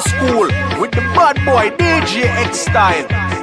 school with the bad boy DJ X style.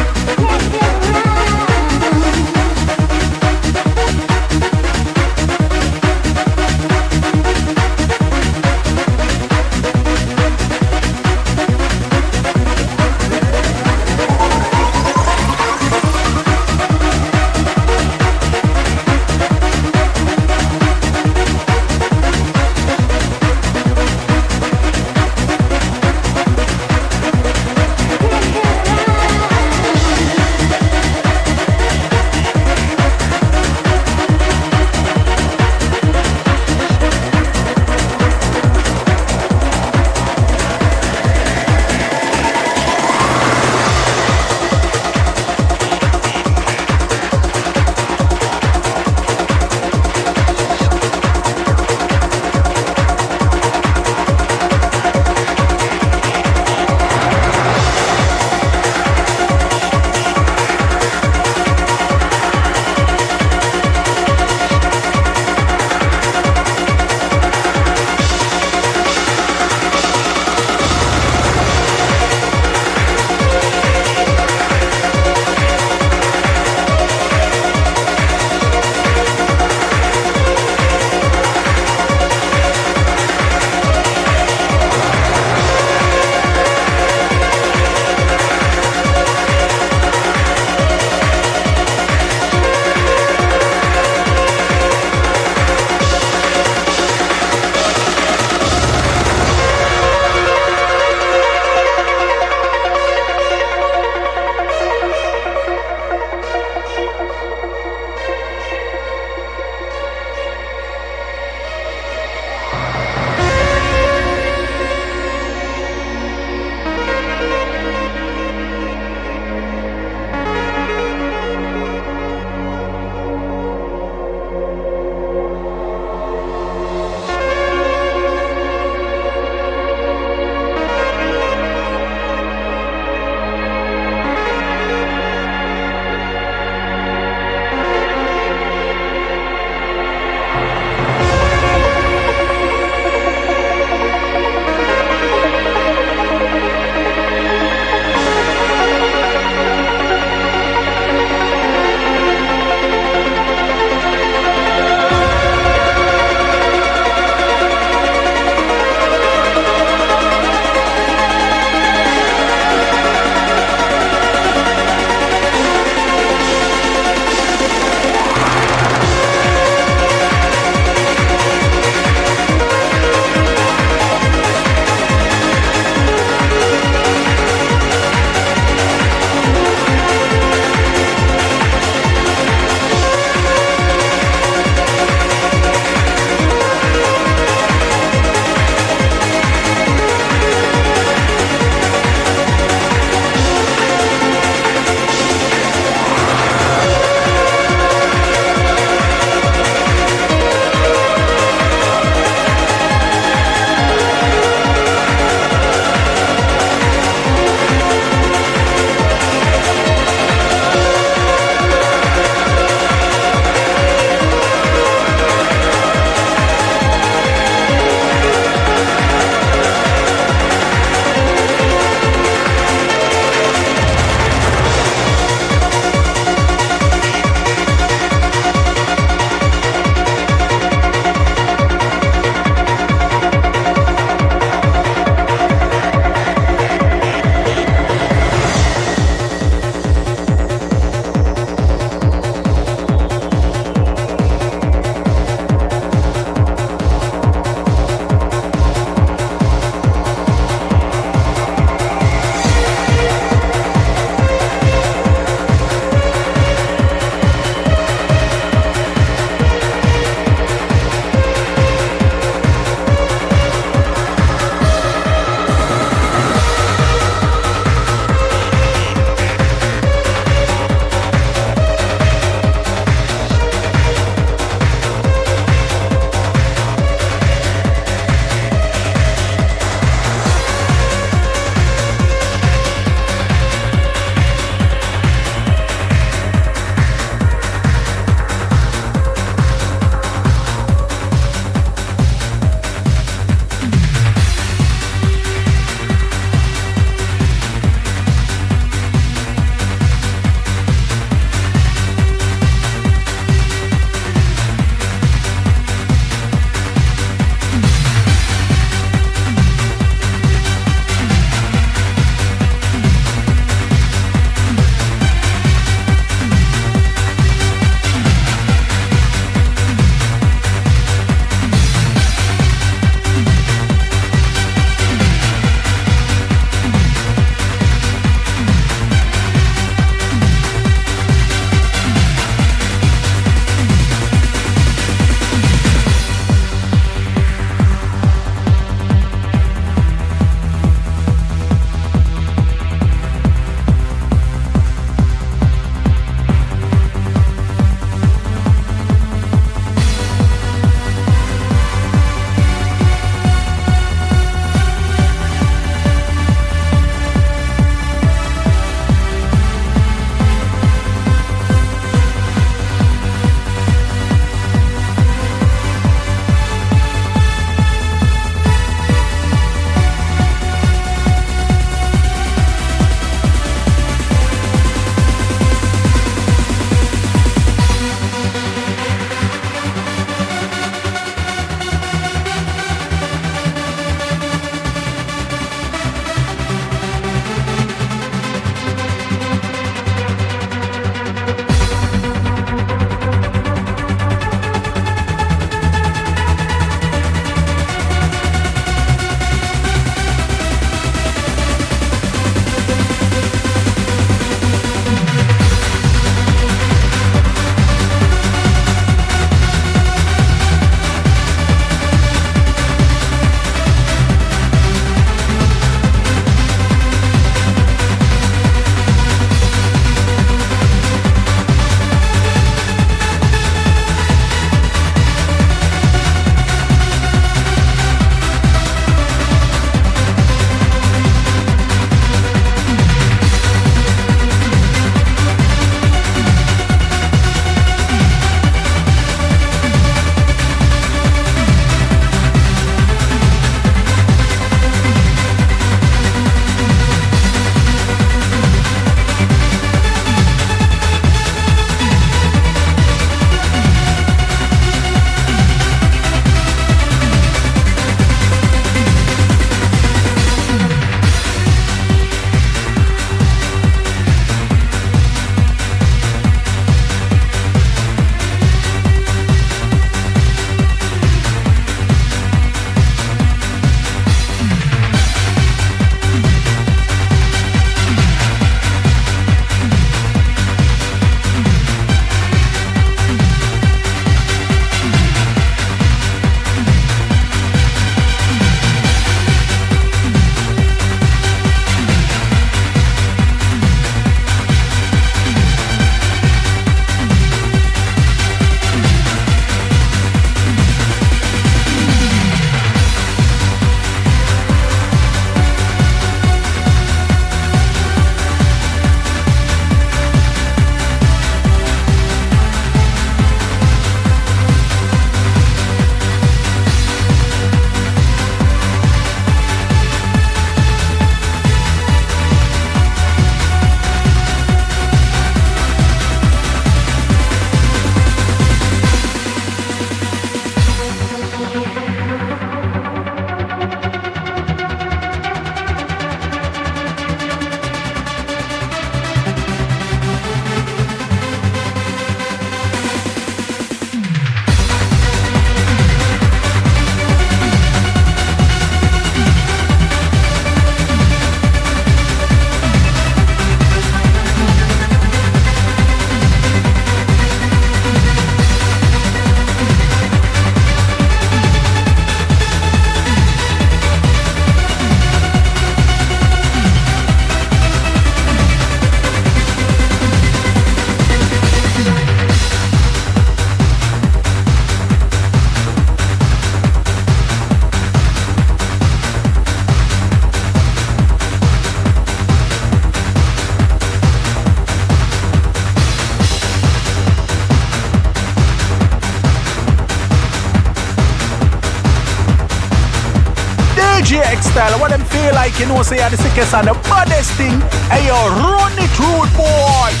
Style. What them feel like, you know, say, are the sickest and the baddest thing. Hey, yo, run it, rude boy.